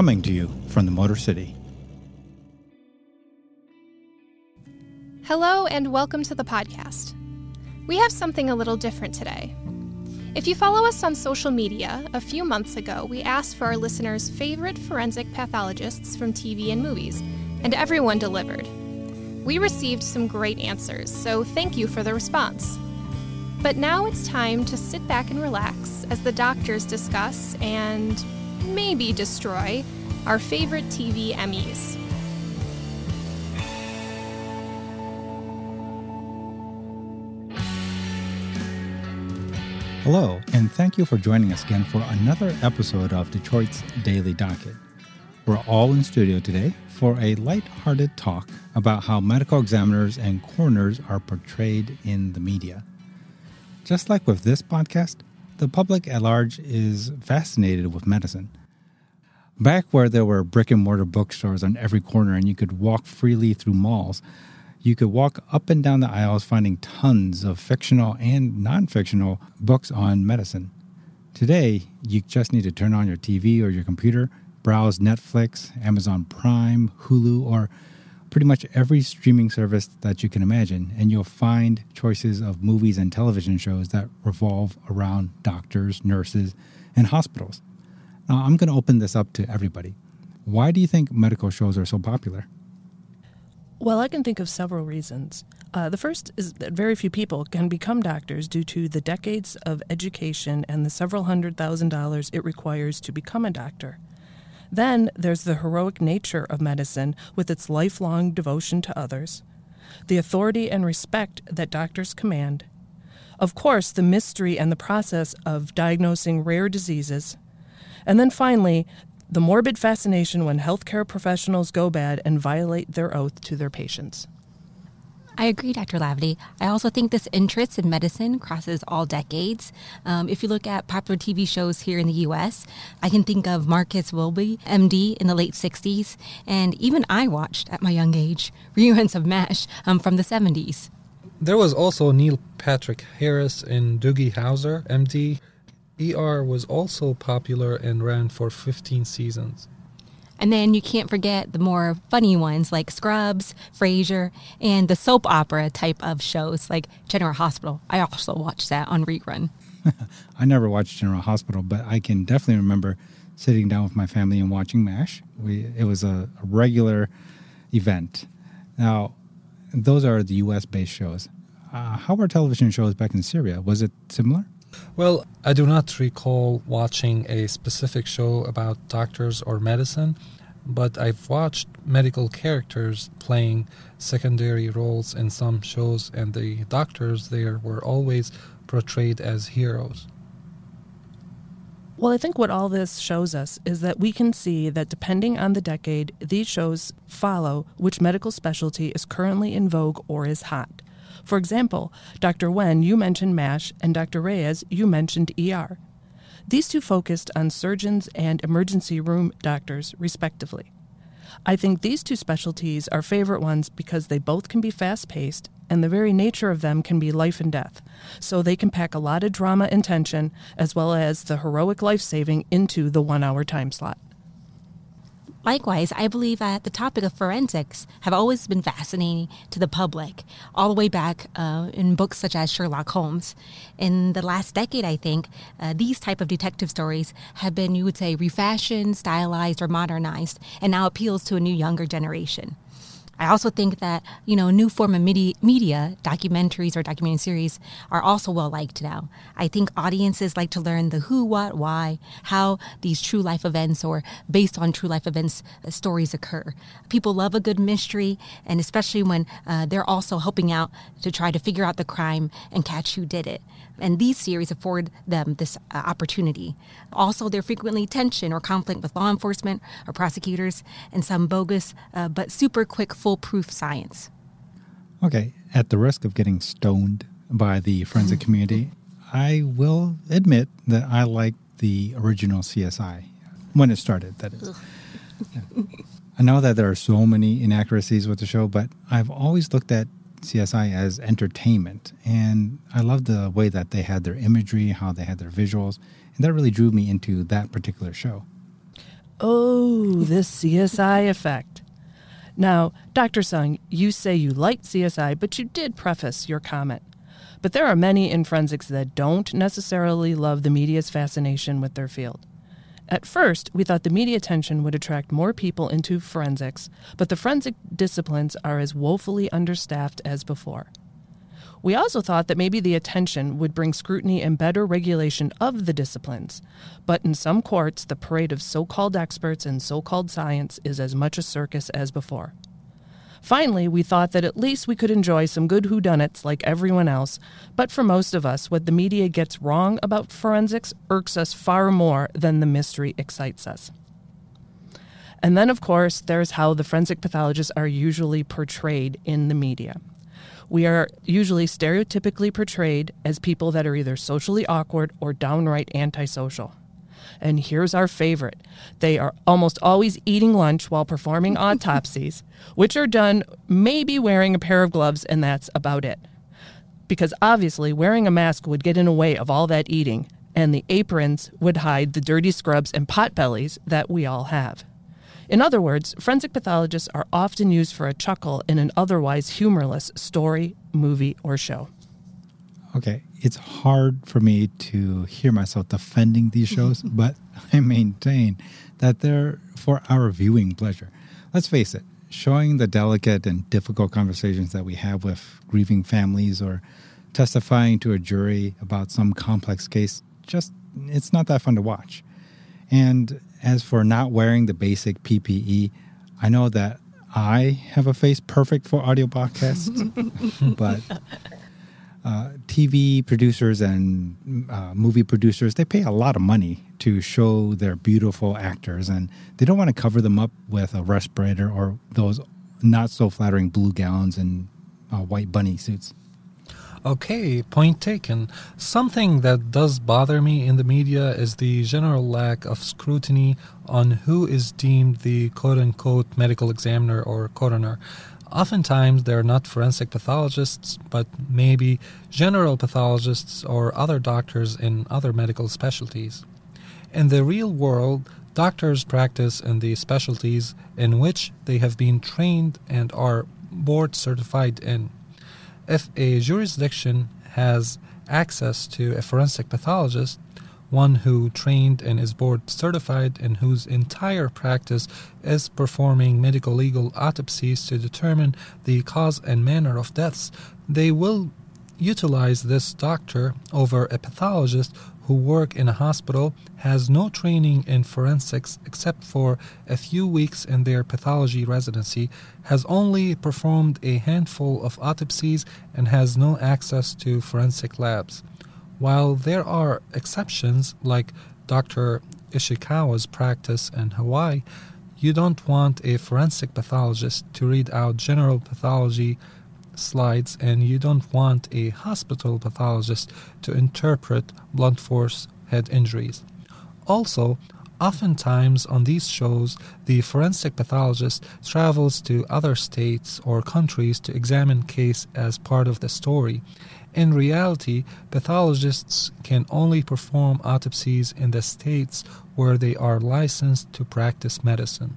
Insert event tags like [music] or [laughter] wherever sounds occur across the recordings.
coming to you from the Motor City. Hello, and welcome to the podcast. We have something a little different today. If you follow us on social media, a few months ago we asked for our listeners' favorite forensic pathologists from TV and movies, and everyone delivered. We received some great answers, so thank you for the response. But now it's time to sit back and relax as the doctors discuss and maybe destroy our favorite TV MEs. Hello, and thank you for joining us again for another episode of Detroit's Daily Docket. We're all in studio today for a light-hearted talk about how medical examiners and coroners are portrayed in the media. Just like with this podcast, the public at large is fascinated with medicine. Back where there were brick and mortar bookstores on every corner and you could walk freely through malls, you could walk up and down the aisles finding tons of fictional and non fictional books on medicine. Today, you just need to turn on your TV or your computer, browse Netflix, Amazon Prime, Hulu, or pretty much every streaming service that you can imagine, and you'll find choices of movies and television shows that revolve around doctors, nurses, and hospitals. Now, I'm going to open this up to everybody. Why do you think medical shows are so popular? Well, I can think of several reasons. Uh, the first is that very few people can become doctors due to the decades of education and the several hundred thousand dollars it requires to become a doctor. Then there's the heroic nature of medicine with its lifelong devotion to others, the authority and respect that doctors command. Of course, the mystery and the process of diagnosing rare diseases. And then finally, the morbid fascination when healthcare professionals go bad and violate their oath to their patients. I agree, Dr. Laverty. I also think this interest in medicine crosses all decades. Um, if you look at popular TV shows here in the U.S., I can think of Marcus Welby, MD, in the late 60s, and even I watched at my young age [laughs] reruns of MASH um, from the 70s. There was also Neil Patrick Harris in Doogie Howser, MD, ER was also popular and ran for 15 seasons. And then you can't forget the more funny ones like Scrubs, Frasier, and the soap opera type of shows like General Hospital. I also watched that on rerun. [laughs] I never watched General Hospital, but I can definitely remember sitting down with my family and watching MASH. We, it was a, a regular event. Now, those are the US based shows. Uh, how were television shows back in Syria? Was it similar? Well, I do not recall watching a specific show about doctors or medicine, but I've watched medical characters playing secondary roles in some shows, and the doctors there were always portrayed as heroes. Well, I think what all this shows us is that we can see that depending on the decade, these shows follow which medical specialty is currently in vogue or is hot. For example, Dr. Wen, you mentioned MASH, and Dr. Reyes, you mentioned ER. These two focused on surgeons and emergency room doctors, respectively. I think these two specialties are favorite ones because they both can be fast paced and the very nature of them can be life and death. So they can pack a lot of drama and tension, as well as the heroic life saving, into the one hour time slot. Likewise, I believe that the topic of forensics have always been fascinating to the public, all the way back uh, in books such as Sherlock Holmes. In the last decade, I think uh, these type of detective stories have been, you would say, refashioned, stylized, or modernized, and now appeals to a new younger generation. I also think that, you know, new form of media, media, documentaries or documentary series are also well liked now. I think audiences like to learn the who, what, why, how these true life events or based on true life events uh, stories occur. People love a good mystery, and especially when uh, they're also helping out to try to figure out the crime and catch who did it. And these series afford them this uh, opportunity. Also, there's frequently tension or conflict with law enforcement or prosecutors, and some bogus uh, but super quick, foolproof science. Okay, at the risk of getting stoned by the forensic [laughs] community, I will admit that I like the original CSI when it started, that is. I know that there are so many inaccuracies with the show, but I've always looked at CSI as entertainment. And I loved the way that they had their imagery, how they had their visuals. And that really drew me into that particular show. Oh, this CSI effect. Now, Dr. Sung, you say you liked CSI, but you did preface your comment. But there are many in forensics that don't necessarily love the media's fascination with their field. At first, we thought the media attention would attract more people into forensics, but the forensic disciplines are as woefully understaffed as before. We also thought that maybe the attention would bring scrutiny and better regulation of the disciplines. But in some courts, the parade of so called experts and so called science is as much a circus as before. Finally, we thought that at least we could enjoy some good whodunits like everyone else, but for most of us, what the media gets wrong about forensics irks us far more than the mystery excites us. And then, of course, there's how the forensic pathologists are usually portrayed in the media. We are usually stereotypically portrayed as people that are either socially awkward or downright antisocial. And here's our favorite they are almost always eating lunch while performing [laughs] autopsies, which are done maybe wearing a pair of gloves, and that's about it. Because obviously, wearing a mask would get in the way of all that eating, and the aprons would hide the dirty scrubs and pot bellies that we all have. In other words, forensic pathologists are often used for a chuckle in an otherwise humorless story, movie, or show. Okay, it's hard for me to hear myself defending these [laughs] shows, but I maintain that they're for our viewing pleasure. Let's face it, showing the delicate and difficult conversations that we have with grieving families or testifying to a jury about some complex case just it's not that fun to watch. And as for not wearing the basic PPE, I know that I have a face perfect for audio podcasts, [laughs] but uh, TV producers and uh, movie producers they pay a lot of money to show their beautiful actors, and they don't want to cover them up with a respirator or those not so flattering blue gowns and uh, white bunny suits. Okay, point taken. Something that does bother me in the media is the general lack of scrutiny on who is deemed the quote unquote medical examiner or coroner. Oftentimes, they're not forensic pathologists, but maybe general pathologists or other doctors in other medical specialties. In the real world, doctors practice in the specialties in which they have been trained and are board certified in. If a jurisdiction has access to a forensic pathologist, one who trained and is board certified and whose entire practice is performing medical legal autopsies to determine the cause and manner of deaths, they will utilize this doctor over a pathologist who work in a hospital has no training in forensics except for a few weeks in their pathology residency has only performed a handful of autopsies and has no access to forensic labs while there are exceptions like Dr. Ishikawa's practice in Hawaii you don't want a forensic pathologist to read out general pathology slides, and you don't want a hospital pathologist to interpret blunt force head injuries. Also, oftentimes on these shows, the forensic pathologist travels to other states or countries to examine case as part of the story. In reality, pathologists can only perform autopsies in the states where they are licensed to practice medicine.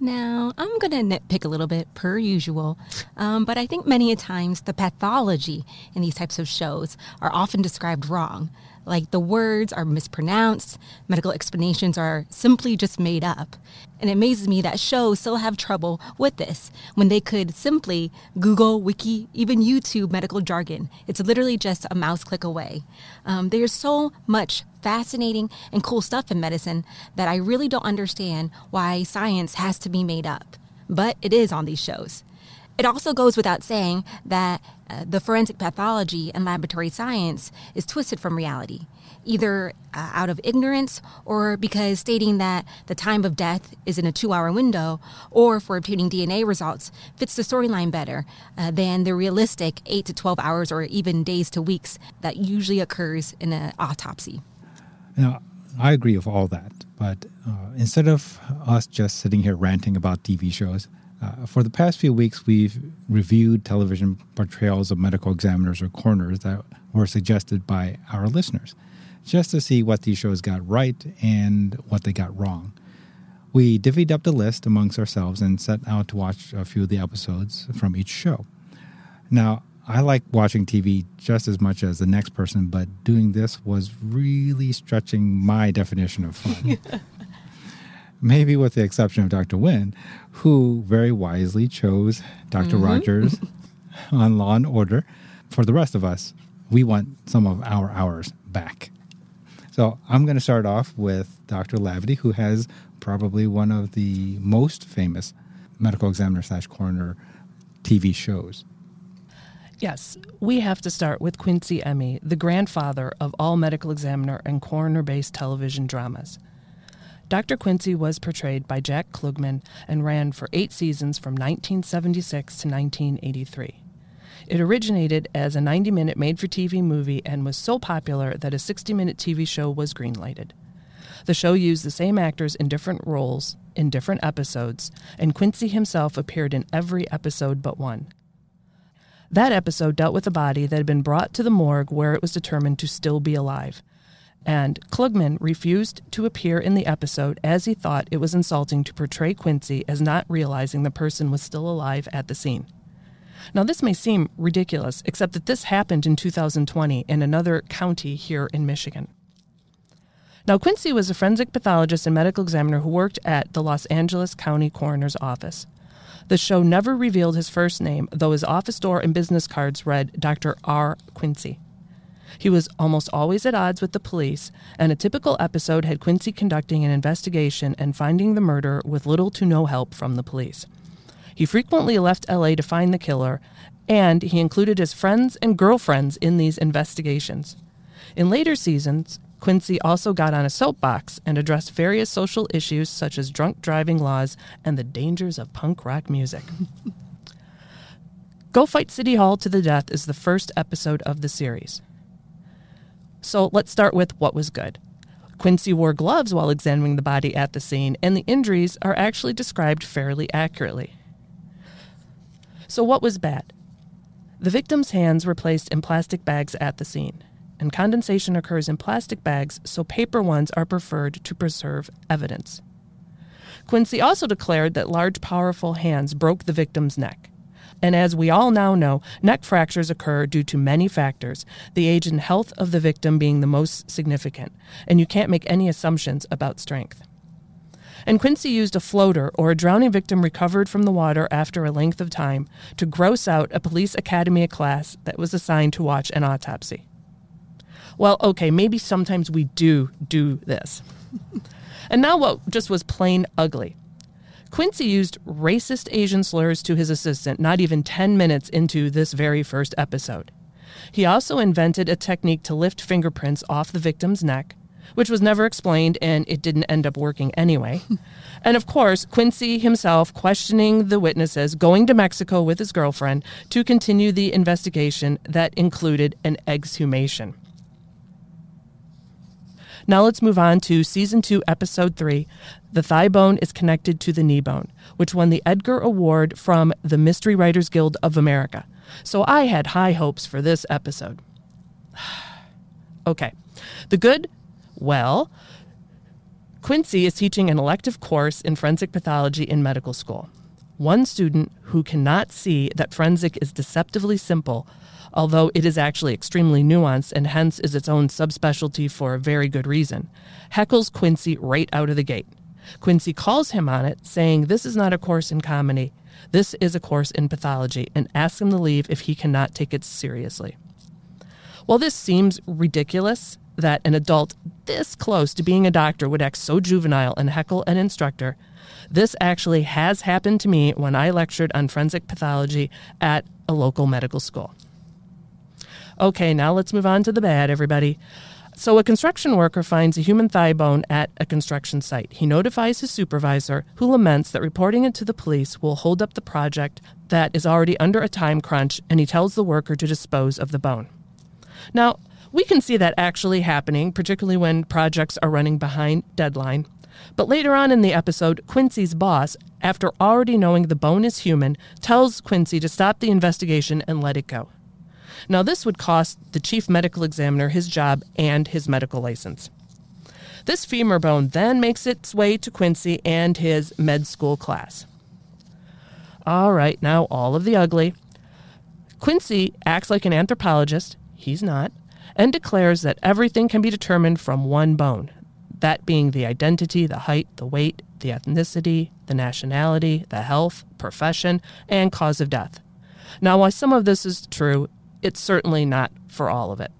Now, I'm going to nitpick a little bit, per usual, um, but I think many a times the pathology in these types of shows are often described wrong. Like the words are mispronounced, medical explanations are simply just made up. And it amazes me that shows still have trouble with this when they could simply Google, Wiki, even YouTube medical jargon. It's literally just a mouse click away. Um, there's so much fascinating and cool stuff in medicine that I really don't understand why science has to be made up. But it is on these shows. It also goes without saying that uh, the forensic pathology and laboratory science is twisted from reality, either uh, out of ignorance or because stating that the time of death is in a two hour window or for obtaining DNA results fits the storyline better uh, than the realistic 8 to 12 hours or even days to weeks that usually occurs in an autopsy. Now, I agree with all that, but uh, instead of us just sitting here ranting about TV shows, uh, for the past few weeks, we've reviewed television portrayals of medical examiners or coroners that were suggested by our listeners, just to see what these shows got right and what they got wrong. We divvied up the list amongst ourselves and set out to watch a few of the episodes from each show. Now, I like watching TV just as much as the next person, but doing this was really stretching my definition of fun. [laughs] Maybe with the exception of Dr. Wynn, who very wisely chose doctor mm-hmm. Rogers [laughs] on Law and Order. For the rest of us, we want some of our hours back. So I'm going to start off with Dr. Laverty, who has probably one of the most famous medical examiner slash coroner TV shows. Yes, we have to start with Quincy ME, the grandfather of all medical examiner and coroner based television dramas. Dr. Quincy was portrayed by Jack Klugman and ran for eight seasons from 1976 to 1983. It originated as a 90 minute made for TV movie and was so popular that a 60 minute TV show was greenlighted. The show used the same actors in different roles in different episodes, and Quincy himself appeared in every episode but one. That episode dealt with a body that had been brought to the morgue where it was determined to still be alive. And Klugman refused to appear in the episode as he thought it was insulting to portray Quincy as not realizing the person was still alive at the scene. Now, this may seem ridiculous, except that this happened in 2020 in another county here in Michigan. Now, Quincy was a forensic pathologist and medical examiner who worked at the Los Angeles County Coroner's Office. The show never revealed his first name, though his office door and business cards read Dr. R. Quincy. He was almost always at odds with the police, and a typical episode had Quincy conducting an investigation and finding the murder with little to no help from the police. He frequently left LA to find the killer, and he included his friends and girlfriends in these investigations. In later seasons, Quincy also got on a soapbox and addressed various social issues such as drunk driving laws and the dangers of punk rock music. Go Fight City Hall to the Death is the first episode of the series. So let's start with what was good. Quincy wore gloves while examining the body at the scene, and the injuries are actually described fairly accurately. So, what was bad? The victim's hands were placed in plastic bags at the scene and condensation occurs in plastic bags, so paper ones are preferred to preserve evidence. Quincy also declared that large, powerful hands broke the victim's neck. And as we all now know, neck fractures occur due to many factors, the age and health of the victim being the most significant, and you can't make any assumptions about strength. And Quincy used a floater or a drowning victim recovered from the water after a length of time to gross out a police academy class that was assigned to watch an autopsy well, okay, maybe sometimes we do do this. and now what just was plain ugly. Quincy used racist Asian slurs to his assistant not even 10 minutes into this very first episode. He also invented a technique to lift fingerprints off the victim's neck, which was never explained and it didn't end up working anyway. [laughs] and of course, Quincy himself questioning the witnesses, going to Mexico with his girlfriend to continue the investigation that included an exhumation. Now let's move on to season two, episode three. The thigh bone is connected to the knee bone, which won the Edgar Award from the Mystery Writers Guild of America. So I had high hopes for this episode. [sighs] okay. The good? Well, Quincy is teaching an elective course in forensic pathology in medical school. One student who cannot see that forensic is deceptively simple although it is actually extremely nuanced and hence is its own subspecialty for a very good reason, heckles Quincy right out of the gate. Quincy calls him on it, saying this is not a course in comedy, this is a course in pathology, and asks him to leave if he cannot take it seriously. While this seems ridiculous, that an adult this close to being a doctor would act so juvenile and heckle an instructor, this actually has happened to me when I lectured on forensic pathology at a local medical school. Okay, now let's move on to the bad, everybody. So, a construction worker finds a human thigh bone at a construction site. He notifies his supervisor, who laments that reporting it to the police will hold up the project that is already under a time crunch, and he tells the worker to dispose of the bone. Now, we can see that actually happening, particularly when projects are running behind deadline. But later on in the episode, Quincy's boss, after already knowing the bone is human, tells Quincy to stop the investigation and let it go. Now, this would cost the chief medical examiner his job and his medical license. This femur bone then makes its way to Quincy and his med school class. All right, now all of the ugly. Quincy acts like an anthropologist, he's not, and declares that everything can be determined from one bone that being the identity, the height, the weight, the ethnicity, the nationality, the health, profession, and cause of death. Now, while some of this is true, it's certainly not for all of it.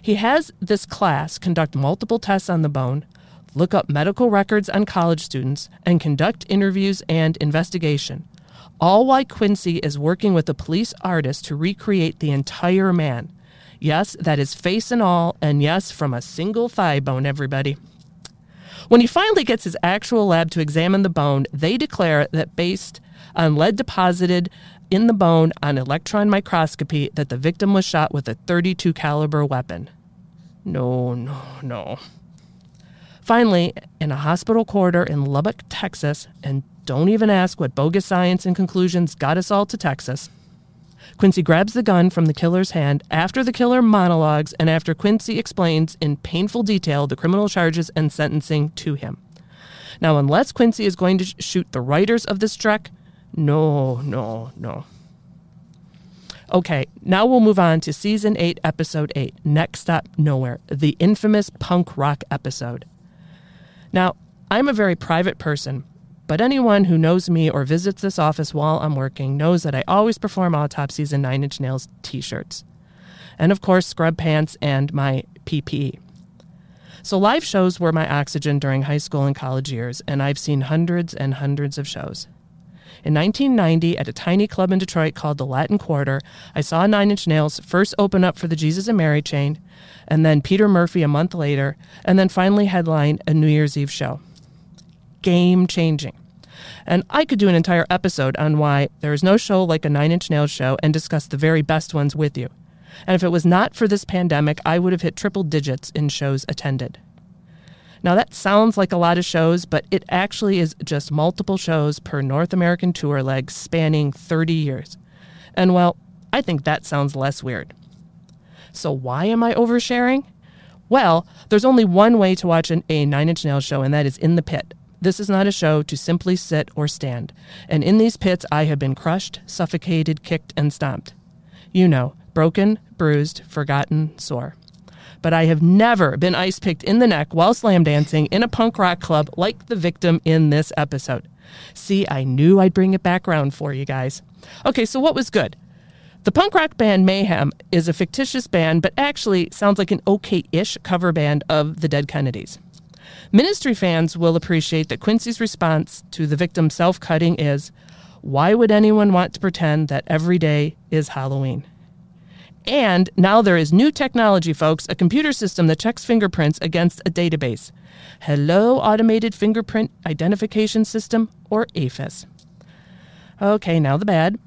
He has this class conduct multiple tests on the bone, look up medical records on college students, and conduct interviews and investigation. All while Quincy is working with a police artist to recreate the entire man. Yes, that is face and all, and yes, from a single thigh bone, everybody. When he finally gets his actual lab to examine the bone, they declare that based on lead deposited in the bone on electron microscopy that the victim was shot with a 32 caliber weapon. No, no, no. Finally, in a hospital corridor in Lubbock, Texas, and don't even ask what bogus science and conclusions got us all to Texas. Quincy grabs the gun from the killer's hand after the killer monologues and after Quincy explains in painful detail the criminal charges and sentencing to him. Now, unless Quincy is going to sh- shoot the writers of this trek, no, no, no. Okay, now we'll move on to season 8, episode 8, Next Stop Nowhere, the infamous punk rock episode. Now, I'm a very private person, but anyone who knows me or visits this office while I'm working knows that I always perform autopsies in Nine Inch Nails t shirts. And of course, scrub pants and my PPE. So, live shows were my oxygen during high school and college years, and I've seen hundreds and hundreds of shows. In 1990, at a tiny club in Detroit called the Latin Quarter, I saw Nine Inch Nails first open up for the Jesus and Mary chain, and then Peter Murphy a month later, and then finally headline a New Year's Eve show. Game changing. And I could do an entire episode on why there is no show like a Nine Inch Nails show and discuss the very best ones with you. And if it was not for this pandemic, I would have hit triple digits in shows attended. Now, that sounds like a lot of shows, but it actually is just multiple shows per North American tour leg spanning 30 years. And well, I think that sounds less weird. So, why am I oversharing? Well, there's only one way to watch an, a Nine Inch Nails show, and that is in the pit. This is not a show to simply sit or stand. And in these pits, I have been crushed, suffocated, kicked, and stomped. You know, broken, bruised, forgotten, sore but I have never been ice picked in the neck while slam dancing in a punk rock club like the victim in this episode. See, I knew I'd bring it back around for you guys. Okay, so what was good? The punk rock band Mayhem is a fictitious band, but actually sounds like an okay ish cover band of the Dead Kennedys. Ministry fans will appreciate that Quincy's response to the victim's self cutting is Why would anyone want to pretend that every day is Halloween? And now there is new technology, folks, a computer system that checks fingerprints against a database. Hello, Automated Fingerprint Identification System, or AFIS. Okay, now the bad.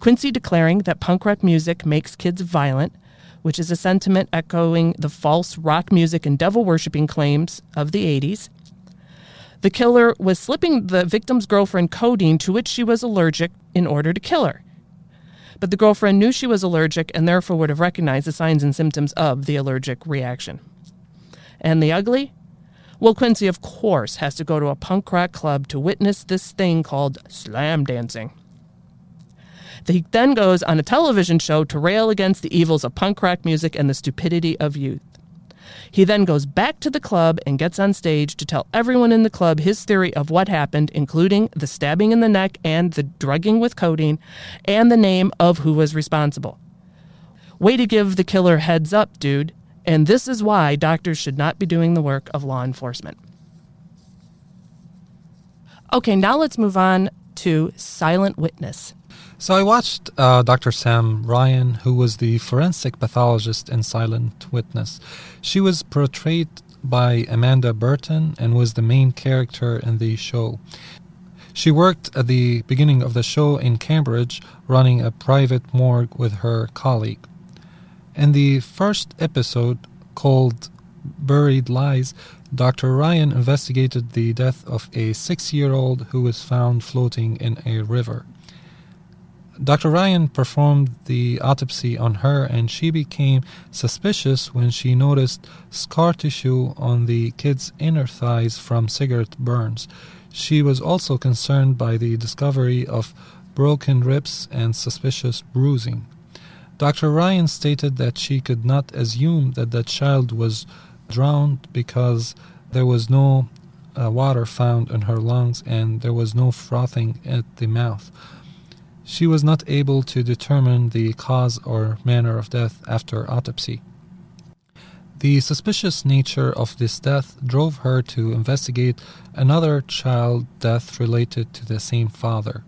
Quincy declaring that punk rock music makes kids violent, which is a sentiment echoing the false rock music and devil worshipping claims of the 80s. The killer was slipping the victim's girlfriend codeine to which she was allergic in order to kill her but the girlfriend knew she was allergic and therefore would have recognized the signs and symptoms of the allergic reaction. And the ugly? Well, Quincy, of course, has to go to a punk rock club to witness this thing called slam dancing. He then goes on a television show to rail against the evils of punk rock music and the stupidity of youth. He then goes back to the club and gets on stage to tell everyone in the club his theory of what happened, including the stabbing in the neck and the drugging with codeine, and the name of who was responsible. Way to give the killer heads up, dude. And this is why doctors should not be doing the work of law enforcement. Okay, now let's move on to Silent Witness. So I watched uh, Dr. Sam Ryan, who was the forensic pathologist in Silent Witness. She was portrayed by Amanda Burton and was the main character in the show. She worked at the beginning of the show in Cambridge, running a private morgue with her colleague. In the first episode, called Buried Lies, Dr. Ryan investigated the death of a six year old who was found floating in a river. Dr. Ryan performed the autopsy on her and she became suspicious when she noticed scar tissue on the kid's inner thighs from cigarette burns. She was also concerned by the discovery of broken ribs and suspicious bruising. Dr. Ryan stated that she could not assume that the child was drowned because there was no uh, water found in her lungs and there was no frothing at the mouth. She was not able to determine the cause or manner of death after autopsy. The suspicious nature of this death drove her to investigate another child death related to the same father.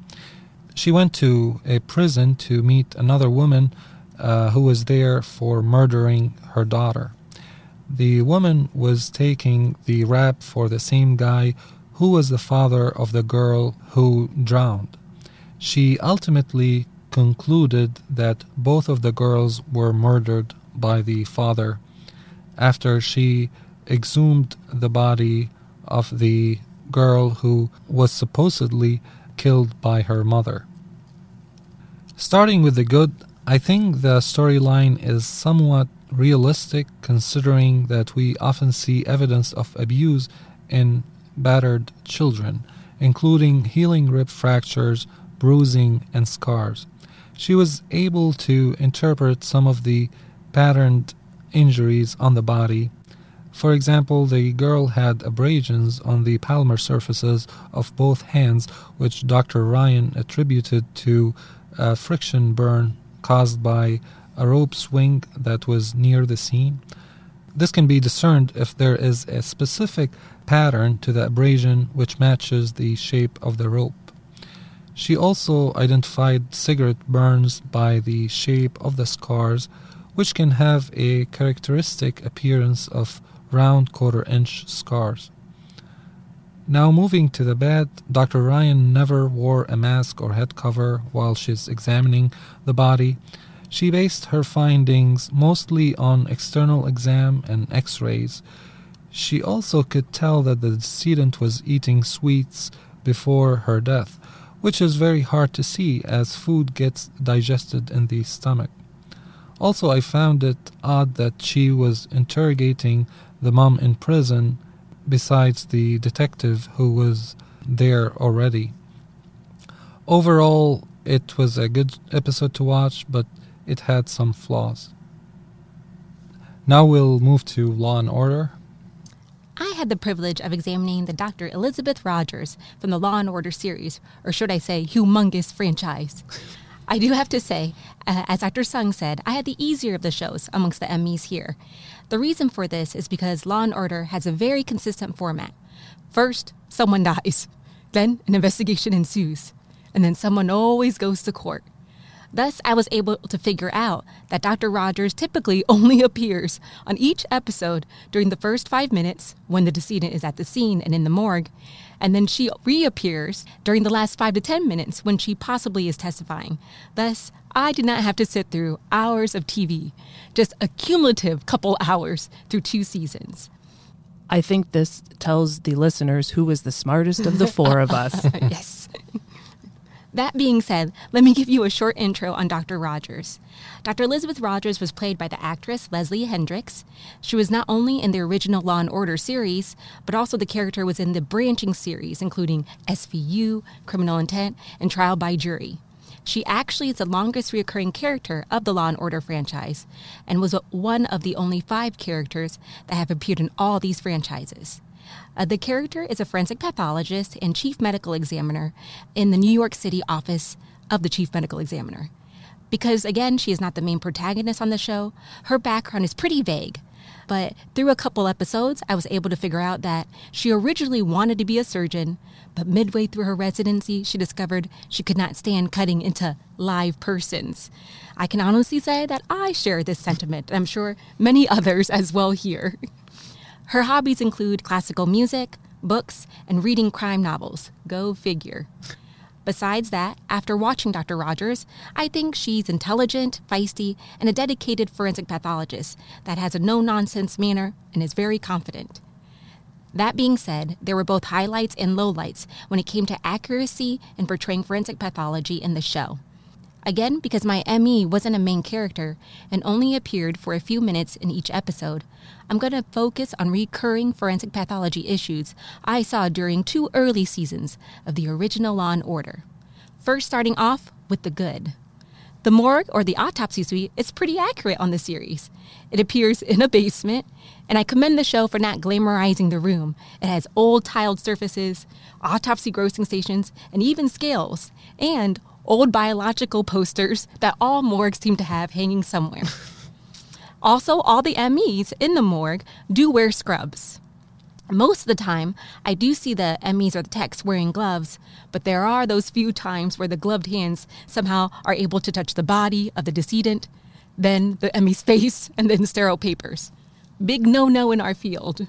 She went to a prison to meet another woman uh, who was there for murdering her daughter. The woman was taking the rap for the same guy who was the father of the girl who drowned. She ultimately concluded that both of the girls were murdered by the father after she exhumed the body of the girl who was supposedly killed by her mother. Starting with the good, I think the storyline is somewhat realistic considering that we often see evidence of abuse in battered children, including healing rib fractures, bruising, and scars. She was able to interpret some of the patterned injuries on the body. For example, the girl had abrasions on the palmar surfaces of both hands, which Dr. Ryan attributed to a friction burn caused by a rope swing that was near the scene. This can be discerned if there is a specific pattern to the abrasion which matches the shape of the rope. She also identified cigarette burns by the shape of the scars, which can have a characteristic appearance of round quarter inch scars. Now, moving to the bed, Dr. Ryan never wore a mask or head cover while she's examining the body. She based her findings mostly on external exam and x rays. She also could tell that the decedent was eating sweets before her death, which is very hard to see as food gets digested in the stomach. Also, I found it odd that she was interrogating the mom in prison besides the detective who was there already. Overall, it was a good episode to watch, but it had some flaws. Now we'll move to Law and Order. I had the privilege of examining the Dr. Elizabeth Rogers from the Law and Order series, or should I say, humongous franchise. I do have to say, uh, as Dr. Sung said, I had the easier of the shows amongst the MEs here. The reason for this is because Law and Order has a very consistent format. First, someone dies, then an investigation ensues, and then someone always goes to court. Thus, I was able to figure out that Dr. Rogers typically [laughs] only appears on each episode during the first five minutes when the decedent is at the scene and in the morgue, and then she reappears during the last five to ten minutes when she possibly is testifying. Thus, I did not have to sit through hours of TV, just a cumulative couple hours through two seasons. I think this tells the listeners who is the smartest of the four of [laughs] us. yes. [laughs] That being said, let me give you a short intro on Dr. Rogers. Dr. Elizabeth Rogers was played by the actress Leslie Hendrix. She was not only in the original Law and Order series, but also the character was in the branching series, including SVU, Criminal Intent, and Trial by Jury. She actually is the longest recurring character of the Law and Order franchise and was one of the only five characters that have appeared in all these franchises. Uh, the character is a forensic pathologist and chief medical examiner in the New York City office of the chief medical examiner. Because, again, she is not the main protagonist on the show, her background is pretty vague. But through a couple episodes, I was able to figure out that she originally wanted to be a surgeon, but midway through her residency, she discovered she could not stand cutting into live persons. I can honestly say that I share this sentiment. I'm sure many [laughs] others as well here. Her hobbies include classical music, books, and reading crime novels. Go figure. Besides that, after watching Dr. Rogers, I think she's intelligent, feisty, and a dedicated forensic pathologist that has a no nonsense manner and is very confident. That being said, there were both highlights and lowlights when it came to accuracy in portraying forensic pathology in the show. Again, because my ME wasn't a main character and only appeared for a few minutes in each episode, I'm going to focus on recurring forensic pathology issues I saw during two early seasons of the original Law and Order. First, starting off with the good. The morgue or the autopsy suite is pretty accurate on the series. It appears in a basement, and I commend the show for not glamorizing the room. It has old tiled surfaces, autopsy grossing stations, and even scales, and old biological posters that all morgues seem to have hanging somewhere. [laughs] also, all the MEs in the morgue do wear scrubs. Most of the time, I do see the MEs or the techs wearing gloves, but there are those few times where the gloved hands somehow are able to touch the body of the decedent, then the ME's [laughs] face, and then sterile papers. Big no no in our field.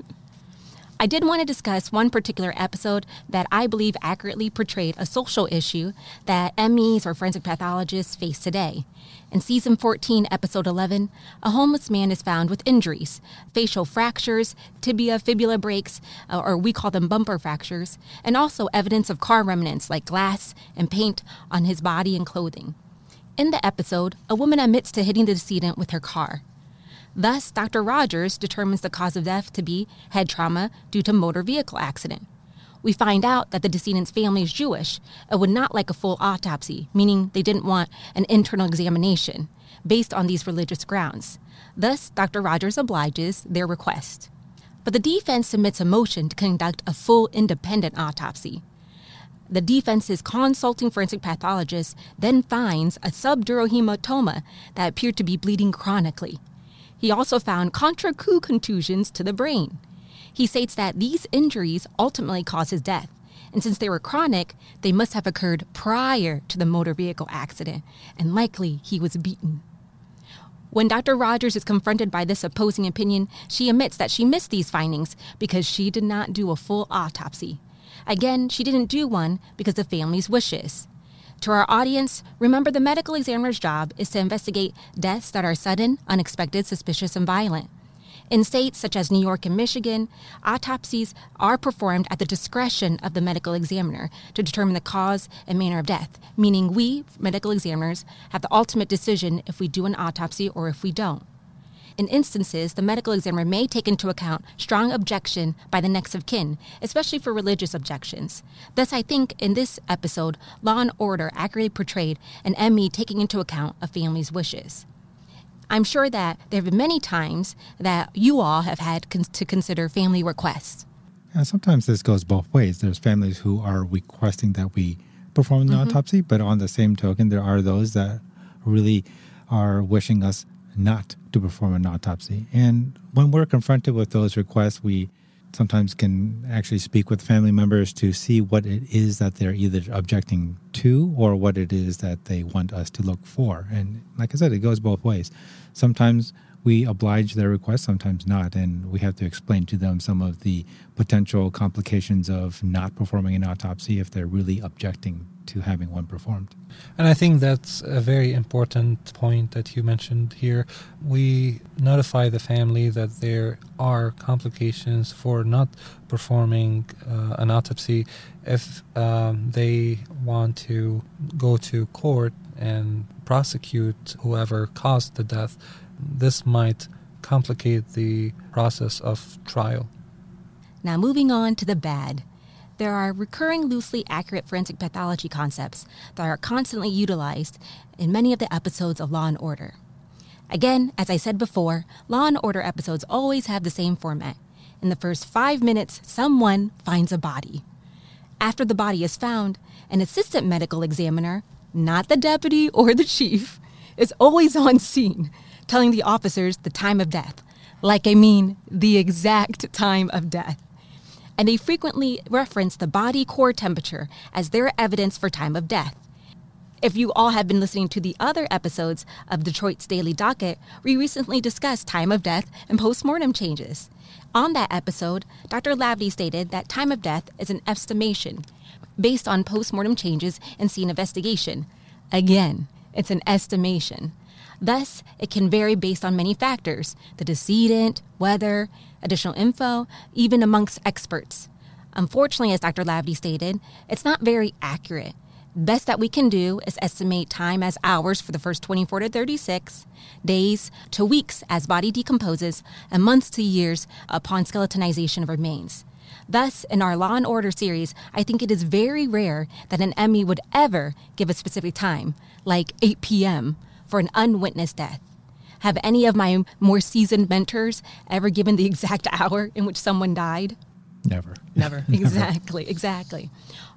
I did want to discuss one particular episode that I believe accurately portrayed a social issue that MEs or forensic pathologists face today. In season 14, episode 11, a homeless man is found with injuries facial fractures, tibia fibula breaks, uh, or we call them bumper fractures, and also evidence of car remnants like glass and paint on his body and clothing. In the episode, a woman admits to hitting the decedent with her car. Thus, Dr. Rogers determines the cause of death to be head trauma due to motor vehicle accident. We find out that the decedent's family is Jewish and would not like a full autopsy, meaning they didn't want an internal examination based on these religious grounds. Thus, Dr. Rogers obliges their request. But the defense submits a motion to conduct a full independent autopsy. The defense's consulting forensic pathologist then finds a subdural hematoma that appeared to be bleeding chronically. He also found contrecoup contusions to the brain. He states that these injuries ultimately caused his death, and since they were chronic, they must have occurred prior to the motor vehicle accident, and likely he was beaten. When Dr. Rogers is confronted by this opposing opinion, she admits that she missed these findings because she did not do a full autopsy. Again, she didn't do one because of family's wishes. To our audience, remember the medical examiner's job is to investigate deaths that are sudden, unexpected, suspicious, and violent. In states such as New York and Michigan, autopsies are performed at the discretion of the medical examiner to determine the cause and manner of death, meaning we, medical examiners, have the ultimate decision if we do an autopsy or if we don't. In instances, the medical examiner may take into account strong objection by the next of kin, especially for religious objections. Thus, I think in this episode, Law and Order accurately portrayed an ME taking into account a family's wishes. I'm sure that there have been many times that you all have had con- to consider family requests. Yeah, sometimes this goes both ways. There's families who are requesting that we perform the mm-hmm. autopsy, but on the same token, there are those that really are wishing us not to perform an autopsy. And when we're confronted with those requests, we sometimes can actually speak with family members to see what it is that they're either objecting to or what it is that they want us to look for. And like I said, it goes both ways. Sometimes we oblige their request, sometimes not, and we have to explain to them some of the potential complications of not performing an autopsy if they're really objecting to having one performed. And I think that's a very important point that you mentioned here. We notify the family that there are complications for not performing uh, an autopsy if um, they want to go to court and prosecute whoever caused the death. This might complicate the process of trial. Now, moving on to the bad there are recurring loosely accurate forensic pathology concepts that are constantly utilized in many of the episodes of Law and Order. Again, as I said before, Law and Order episodes always have the same format. In the first five minutes, someone finds a body. After the body is found, an assistant medical examiner, not the deputy or the chief, is always on scene, telling the officers the time of death. Like, I mean, the exact time of death and they frequently reference the body core temperature as their evidence for time of death. If you all have been listening to the other episodes of Detroit's Daily Docket, we recently discussed time of death and postmortem changes. On that episode, Dr. Laverty stated that time of death is an estimation based on postmortem changes and scene investigation. Again, it's an estimation. Thus, it can vary based on many factors the decedent, weather, additional info, even amongst experts. Unfortunately, as Dr. Laverty stated, it's not very accurate. Best that we can do is estimate time as hours for the first 24 to 36, days to weeks as body decomposes, and months to years upon skeletonization of remains. Thus, in our Law and Order series, I think it is very rare that an ME would ever give a specific time, like 8 p.m., for an unwitnessed death. Have any of my more seasoned mentors ever given the exact [laughs] hour in which someone died? Never. [laughs] Never. Exactly, exactly.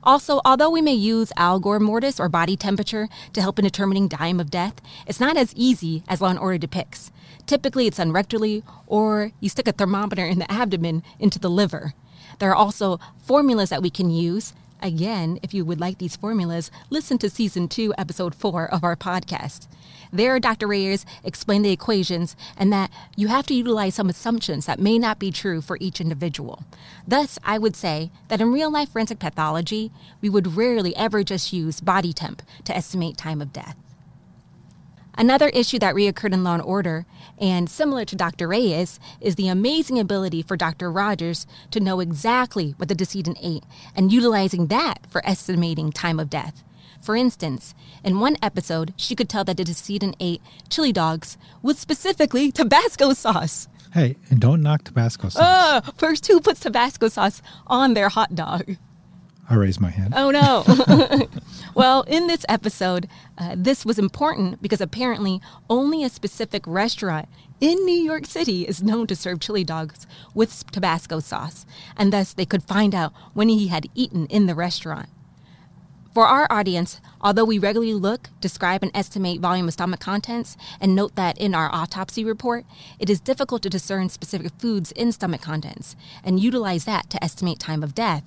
Also, although we may use algor mortis or body temperature to help in determining time of death, it's not as easy as Law and Order depicts. Typically, it's done rectally, or you stick a thermometer in the abdomen into the liver. There are also formulas that we can use. Again, if you would like these formulas, listen to season two, episode four of our podcast. There, Dr. Reyes explained the equations and that you have to utilize some assumptions that may not be true for each individual. Thus, I would say that in real life forensic pathology, we would rarely ever just use body temp to estimate time of death. Another issue that reoccurred in Law and Order, and similar to Dr. Reyes, is the amazing ability for Dr. Rogers to know exactly what the decedent ate and utilizing that for estimating time of death. For instance, in one episode, she could tell that the decedent ate chili dogs with specifically Tabasco sauce. Hey, and don't knock Tabasco sauce. Uh, first, who puts Tabasco sauce on their hot dog? I raised my hand. Oh no. [laughs] [laughs] well, in this episode, uh, this was important because apparently only a specific restaurant in New York City is known to serve chili dogs with Tabasco sauce, and thus they could find out when he had eaten in the restaurant. For our audience, although we regularly look, describe, and estimate volume of stomach contents, and note that in our autopsy report, it is difficult to discern specific foods in stomach contents and utilize that to estimate time of death.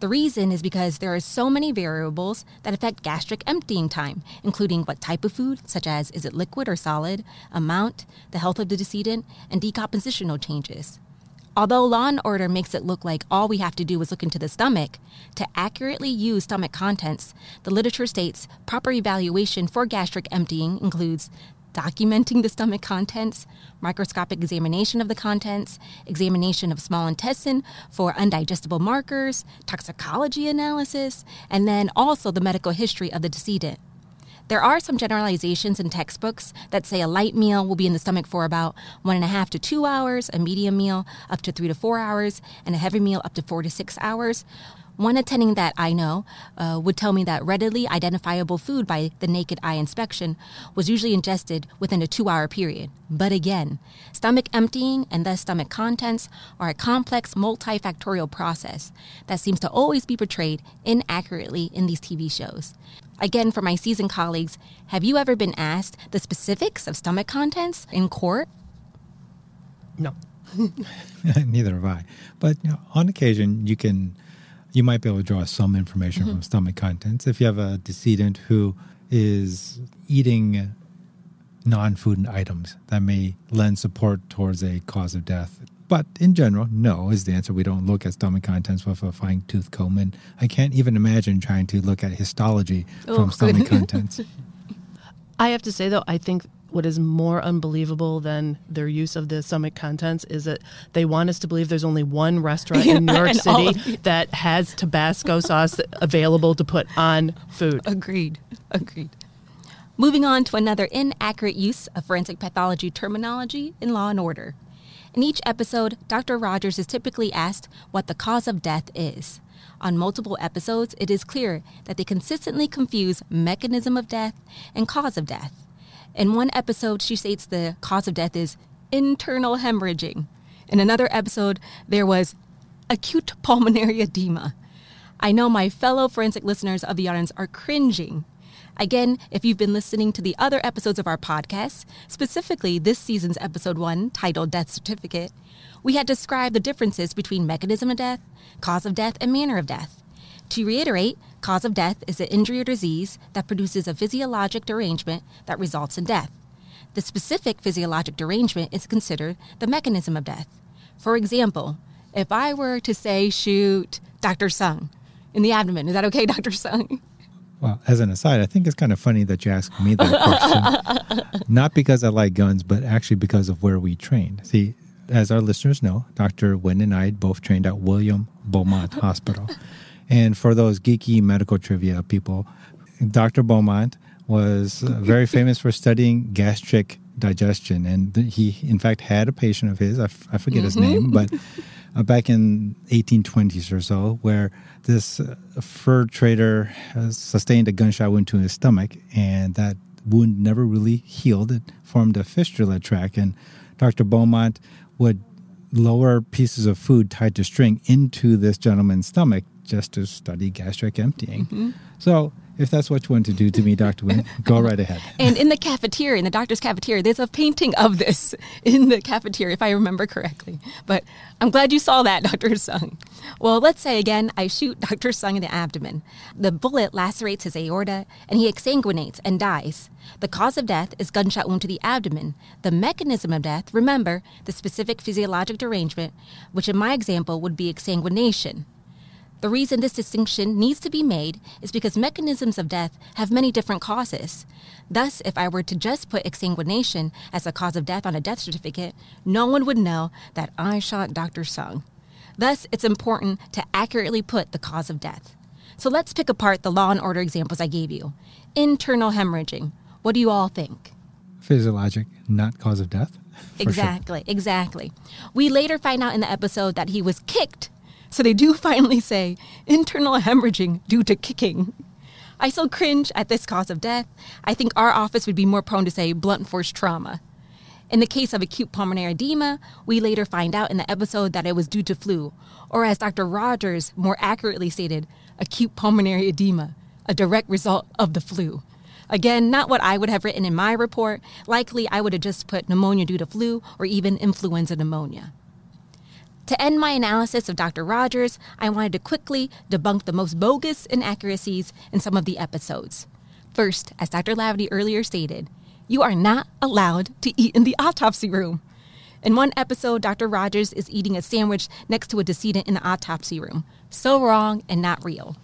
The reason is because there are so many variables that affect gastric emptying time, including what type of food, such as is it liquid or solid, amount, the health of the decedent, and decompositional changes. Although Law and Order makes it look like all we have to do is look into the stomach, to accurately use stomach contents, the literature states proper evaluation for gastric emptying includes documenting the stomach contents, microscopic examination of the contents, examination of small intestine for undigestible markers, toxicology analysis, and then also the medical history of the decedent. There are some generalizations in textbooks that say a light meal will be in the stomach for about one and a half to two hours, a medium meal up to three to four hours, and a heavy meal up to four to six hours. One attending that I know uh, would tell me that readily identifiable food by the naked eye inspection was usually ingested within a two hour period. But again, stomach emptying and thus stomach contents are a complex multifactorial process that seems to always be portrayed inaccurately in these TV shows. Again, for my seasoned colleagues, have you ever been asked the specifics of stomach contents in court? No. [laughs] Neither have I. But you know, on occasion, you can, you might be able to draw some information from mm-hmm. stomach contents. If you have a decedent who is eating non-food items, that may lend support towards a cause of death. But in general, no is the answer. We don't look at stomach contents with a fine tooth comb, and I can't even imagine trying to look at histology oh, from Oh. stomach [laughs] contents. I have to say, though, I think what is more unbelievable than their use of the stomach contents is that they want us to believe there's only one restaurant in [laughs] New York City that has Tabasco sauce available to put on food. Agreed. Agreed. Moving on to another inaccurate use of forensic pathology terminology in Law and Order. In each episode, Dr. Rogers is typically asked what the cause of death is. On multiple episodes, it is clear that they consistently confuse mechanism of death and cause of death. In one episode, she states the cause of death is internal hemorrhaging. In another episode, there was acute [laughs] pulmonary edema. I know my fellow forensic listeners of the audience are cringing. Again, if you've been listening to the other episodes of our podcast, specifically this season's episode one titled Death Certificate, we had described the differences between mechanism of death, cause of death, and manner of death. To reiterate, cause of death is an injury or disease that produces a physiologic derangement that results in death. The specific physiologic derangement is considered the mechanism of death. For example, if I were to say shoot Dr. Sung in the abdomen, is that okay, [laughs] Dr. Sung? Well, as an aside, I think it's kind of funny that you asked me that question. [laughs] Not because I like guns, but actually because of where we trained. See, as our listeners know, Dr. Wynn and I both trained at William Beaumont Hospital. And for those geeky medical trivia people, Dr. Beaumont was uh, very [laughs] famous for studying gastric digestion, and he, in fact, had a patient of his. I, f- I forget his name, but uh, back in 1820s or so, where this uh, fur trader sustained a gunshot wound to his stomach, and that wound never really healed. It formed a fistula tract, and Dr. Beaumont would lower pieces of food tied to string into this gentleman's stomach just to study gastric emptying. Mm-hmm. So if that's what you want to do to me, Dr. Wynn, [laughs] go right ahead. And in the cafeteria, in the doctor's cafeteria, there's a painting of this [laughs] in the cafeteria, if I remember correctly. But I'm glad you saw that, [laughs] Dr. Sung. Well, let's say again, I shoot Dr. Sung in the abdomen. The bullet lacerates his aorta, and he exsanguinates and dies. The cause of death is gunshot wound to the abdomen. The mechanism of death, remember, the specific physiologic derangement, which in my example would be exsanguination. The reason this distinction needs to be made is because mechanisms of death have many different causes. Thus, if I were to just put exsanguination as a cause of death on a death certificate, no one would know that I shot Dr. Sung. Thus, it's important to accurately put the cause of death. So let's pick apart the law and order examples I gave you. Internal hemorrhaging. What do you all think? Physiologic, not cause of death. [laughs] For sure. Exactly, exactly. We later find out in the episode that he was kicked. So they do [laughs] finally say internal hemorrhaging due to kicking. I still cringe at this cause of death. I think our office would be more prone to say blunt force trauma. In the case of acute pulmonary edema, we later find out in the episode that it was due to flu, or as Dr. Rogers more accurately stated, acute pulmonary edema, a direct result of the flu. Again, not what I would have written in my report. Likely, I would have just put pneumonia due to flu or even influenza pneumonia. To end my analysis of Dr. Rogers, I wanted to quickly debunk the most bogus inaccuracies in some of the episodes. First, as Dr. Laverty earlier stated, you are not allowed to eat in the autopsy room. In one episode, Dr. Rogers is eating a sandwich next to a decedent in the autopsy room. So wrong and not real.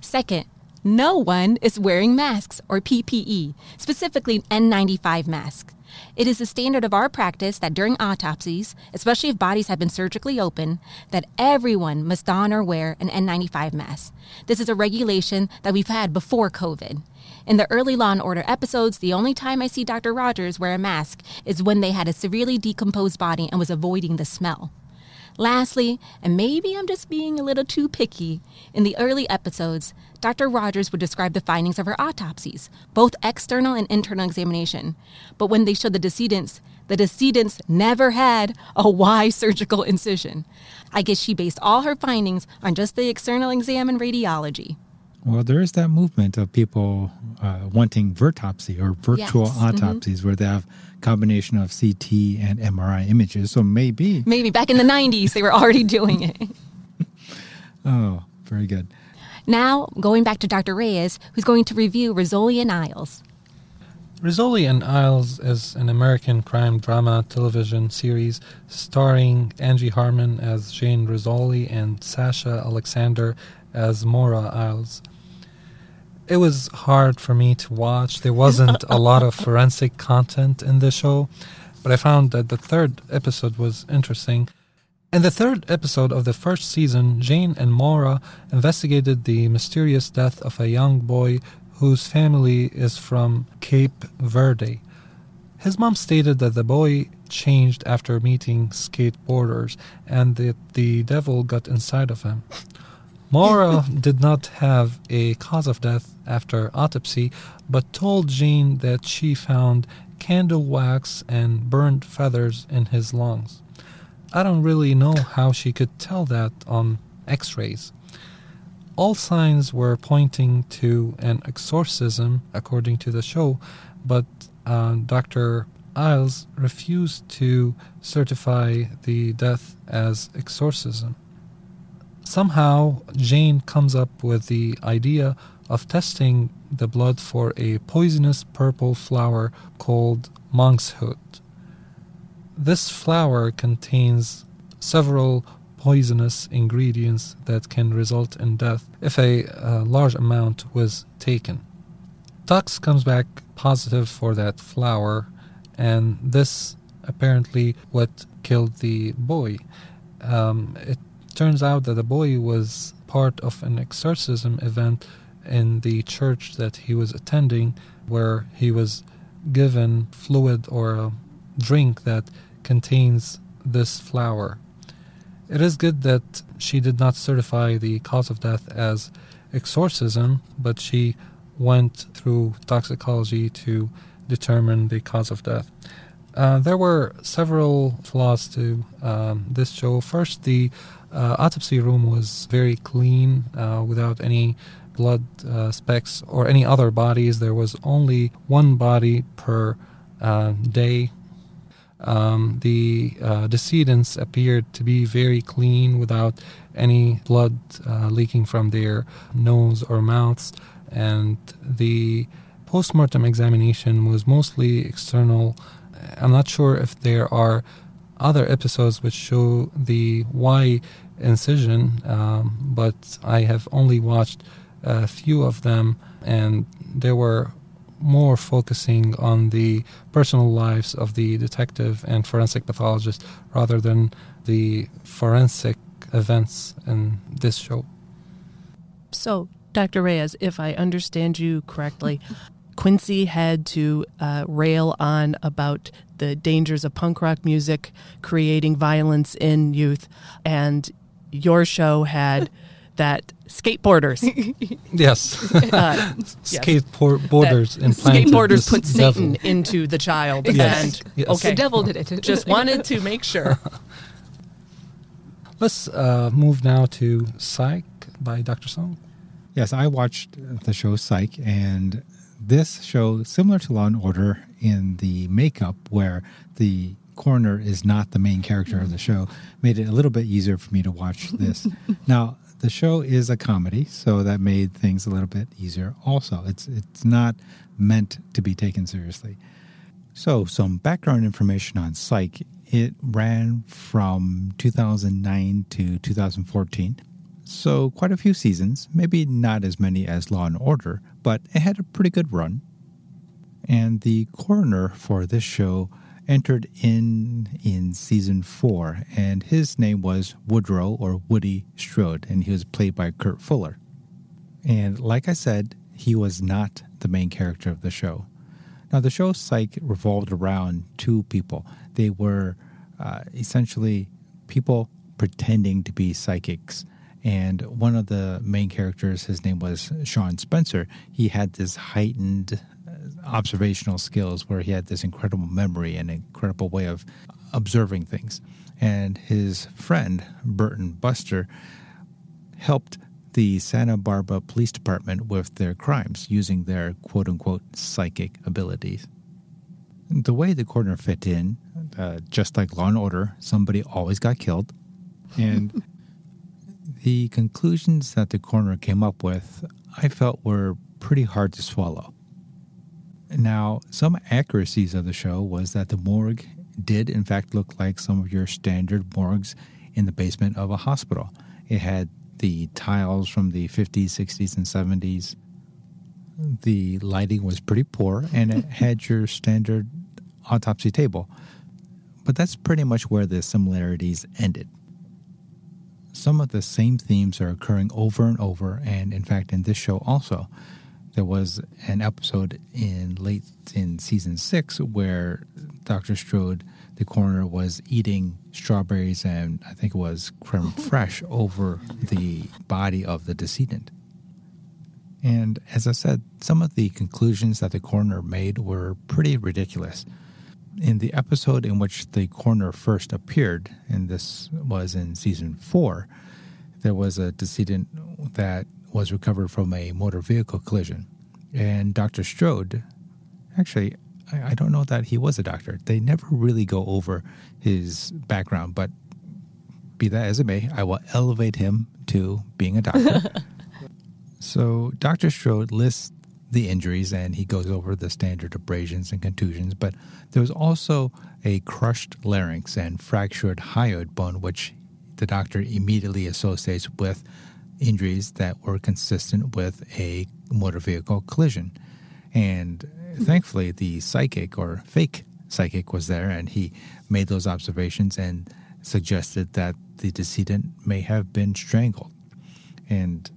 Second, no one is wearing masks or PPE, specifically N95 masks. It is the standard of our practice that during autopsies, especially if bodies have been surgically open, that everyone must don or wear an N95 mask. This is a regulation that we've had before COVID. In the early Law and Order episodes, the only time I see Dr. Rogers wear a mask is when they had a severely decomposed body and was avoiding the smell. Lastly, and maybe I'm just being a little too picky, in the early episodes, Dr. Rogers would describe the findings of her autopsies, both external and internal examination. But when they showed the decedents, the decedents never had a Y surgical incision. I guess she based all her findings on just the external exam and radiology. Well, there is that movement of people uh, wanting virtopsy or virtual Yes, mhm. autopsies where they have combination of CT and MRI images. So maybe, Maybe back in the 90s, they were already doing it. [laughs] oh, very good. Now, going back to Dr. Reyes, who's going to review Rizzoli and Isles. Rizzoli and Isles is an American crime drama television series starring Angie Harmon as Jane Rizzoli and Sasha Alexander as Maura Isles. It was hard for me to watch. There wasn't a lot of [laughs] forensic content in the show, but I found that the third episode was interesting. In the third episode of the first season, Jane and Maura investigated the mysterious death of a young boy whose family is from Cape Verde. His mom stated that the boy changed after meeting skateboarders and that the devil got inside of him. Maura did not have a cause of death after autopsy, but told Jane that she found candle wax and burned feathers in his lungs. I don't really know how she could tell that on x rays. All signs were pointing to an exorcism, according to the show, but uh, Dr. Isles refused to certify the death as exorcism. Somehow, Jane comes up with the idea of testing the blood for a poisonous purple flower called monkshood. This flower contains several poisonous ingredients that can result in death if a uh, large amount was taken. Tox comes back positive for that flower, and this apparently what killed the boy. Um, it turns out that the boy was part of an exorcism event in the church that he was attending, where he was given fluid or a drink that contains this flower. It is good that she did not certify the cause of death as exorcism, but she went through toxicology to determine the cause of death. Uh, there were several flaws to um, this show. First, the uh, autopsy room was very clean, uh, without any blood uh, specks or any other bodies. There was only one body per uh, day. Um, the decedents appeared to be very clean, without any blood leaking from their nose or mouths, and the post-mortem examination was mostly external I'm not sure if there are other episodes which show the Y incision, um, but I have only watched a few of them, and they were more focusing on the personal lives of the detective and forensic pathologist rather than the forensic events in this show. So, Dr. Reyes, if I understand you correctly, [laughs] Quincy had to uh, rail on about the dangers of punk rock music creating violence in youth, and your show had [laughs] that skateboarders. yes, [laughs] uh, skateboarders yes. Skateboarders put Satan devil. into the child, yes. and yes. okay, the devil did it. Just [laughs] wanted to make sure. Let's uh, move now to Psych by Dr. Sung. Yes, I watched the show Psych, and this show, similar to Law and Order in the makeup, where the coroner is not the main character of the show, made it a little bit easier for me to watch [laughs] this. now, the show is a comedy, so that made things a little bit easier. Also, it's it's not meant to be taken seriously. So, some background information on Psych. It ran from 2009 to 2014. So, quite a few seasons, maybe not as many as Law and Order, but it had a pretty good run. And the coroner for this show entered in in season four, and his name was Woodrow or Woody Strode, and he was played by Kurt Fuller. And like I said, he was not the main character of the show. Now, the show's Psych revolved around two people. They were uh, essentially people pretending to be psychics and one of the main characters, his name was Shawn Spencer, he had this heightened observational skills where he had this incredible memory and incredible way of observing things. And his friend, Burton Guster, helped the Santa Barbara Police Department with their crimes using their quote unquote psychic abilities. The way the coroner fit in, uh, just like Law and Order, somebody always got killed. And [laughs] the conclusions that the coroner came up with, I felt were pretty hard to swallow. Now, some accuracies of the show was that the morgue did, in fact, look like some of your standard morgues in the basement of a hospital. It had the tiles from the 50s, 60s, and 70s. The lighting was pretty poor, and it [laughs] had your standard autopsy table. But that's pretty much where the similarities ended some of the same themes are occurring over and over. And in fact, in this show also, there was an episode in late in season six where Dr. Strode, the coroner, was eating strawberries and I think it was creme [laughs] fraiche over the body of the decedent. And as I said, some of the conclusions that the coroner made were pretty ridiculous in the episode in which the coroner first appeared, and this was in season four, there was a decedent that was recovered from a motor vehicle collision. And Dr. Strode, actually, I, I don't know that he was a doctor. They never really go over his background, but be that as it may, I will elevate him to being a doctor. [laughs] so Dr. Strode lists the injuries and he goes over the standard abrasions and contusions, but there was also a crushed larynx and fractured hyoid bone, which the doctor immediately associates with injuries that were consistent with a motor vehicle collision. And thankfully, the psychic or fake psychic was there and he made those observations and suggested that the decedent may have been strangled. And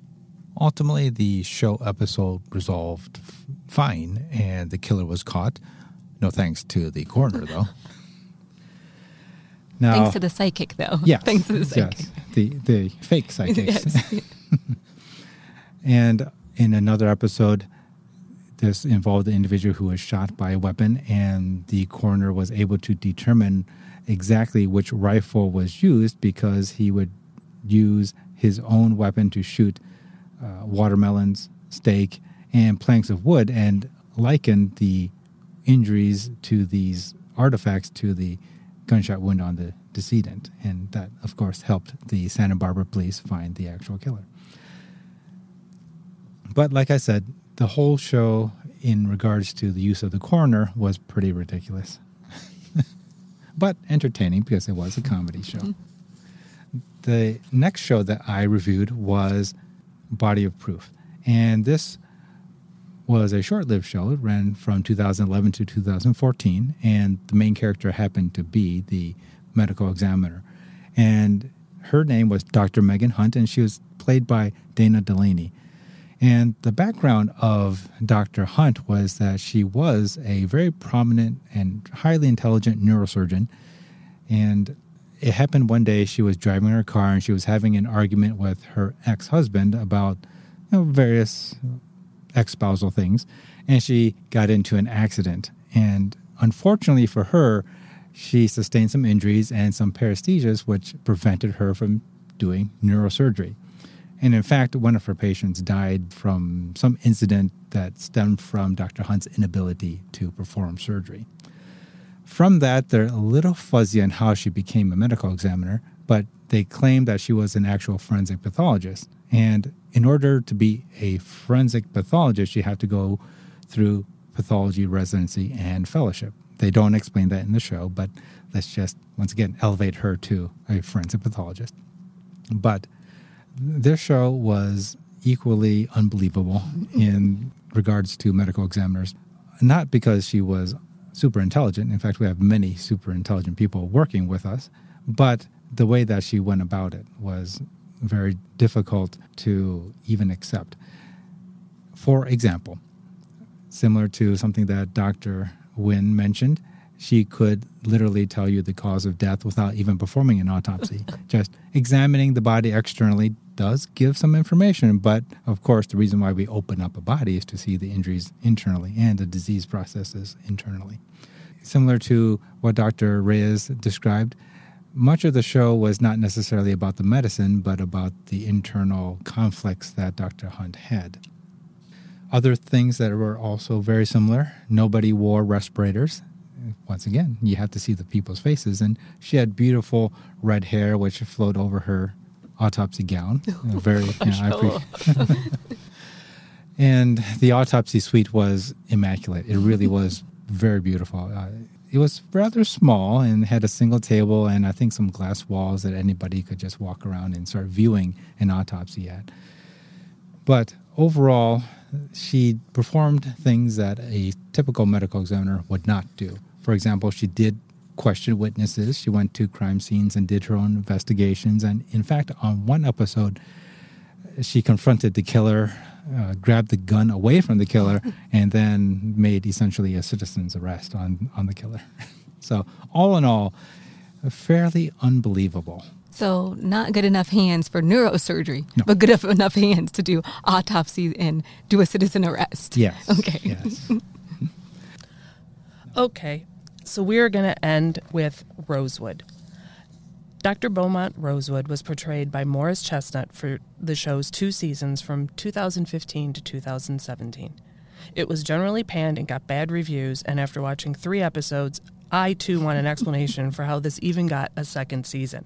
ultimately, the show episode resolved fine and the killer was caught. No thanks to the coroner, though. [laughs] Now, Thanks to the psychic, though. [laughs] Yes. Thanks to the psychic. Yes. The the fake psychics. Yes. [laughs] and in another episode, this involved the individual who was shot by a weapon, and the coroner was able to determine exactly which rifle was used because he would use his own weapon to shoot uh, watermelons, steak, and planks of wood, and likened the injuries to these artifacts to the gunshot wound on the decedent. And that, of course, helped the Santa Barbara police find the actual killer. But like I said, the whole show, in regards to the use of the coroner, was pretty ridiculous. [laughs] but entertaining because it was a comedy show. Mm-hmm. The next show that I reviewed was Body of Proof. And this was a short lived show. It ran from 2011 to 2014. And the main character happened to be the medical examiner. And her name was Dr. Megan Hunt, and she was played by Dana Delany. And the background of Dr. Hunt was that she was a very prominent and highly intelligent neurosurgeon. And it happened one day she was driving her car and she was having an argument with her ex husband about you know, various ex spousal things. And she got into an accident. And unfortunately for her, she sustained some injuries and some paresthesias, which prevented her from doing neurosurgery. And in fact, one of her patients died from some incident that stemmed from Dr. Hunt's inability to perform surgery. From that, they're a little fuzzy on how she became a medical examiner, but they claim that she was an actual forensic pathologist. And in order to be a forensic pathologist, you have to go through pathology residency and fellowship. They don't explain that in the show, but let's just, once again, elevate her to a forensic pathologist. But this show was equally unbelievable in regards to medical examiners. Not because she was super intelligent. In fact, we have many super intelligent people working with us, but the way that she went about it was very difficult to even accept. For example, similar to something that Dr. Wynn mentioned, she could literally tell you the cause of death without even performing an autopsy. [laughs] Just examining the body externally does give some information, but of course, the reason why we open up a body is to see the injuries internally and the disease processes internally. Similar to what Dr. Reyes described, much of the show was not necessarily about the medicine, but about the internal conflicts that Dr. Hunt had. Other things that were also very similar nobody wore respirators. Once again, you have to see the people's faces. And she had beautiful red hair, which flowed over her autopsy gown. Know, very, you [laughs] know, [laughs] [laughs] and the autopsy suite was immaculate. It really was very beautiful. Uh, it was rather small and had a single table and I think some glass walls that anybody could just walk around and start viewing an autopsy at. But overall, she performed things that a typical medical examiner would not do. For example, she did question witnesses. She went to crime scenes and did her own investigations. And in fact, on one episode, she confronted the killer, uh, grabbed the gun away from the killer, [laughs] and then made essentially a citizen's arrest on, on the killer. [laughs] so, all in all, fairly unbelievable. So, not good enough hands for neurosurgery, No. but good enough hands to do autopsy and do a citizen arrest. Yes. [laughs] Okay. Yes. Okay, so we're going to end with Rosewood. Dr. Beaumont Rosewood was portrayed by Morris Chestnut for the show's two seasons from 2015 to 2017. It was generally panned and got bad reviews, and after watching three episodes, I too want an explanation for how this even got a second season.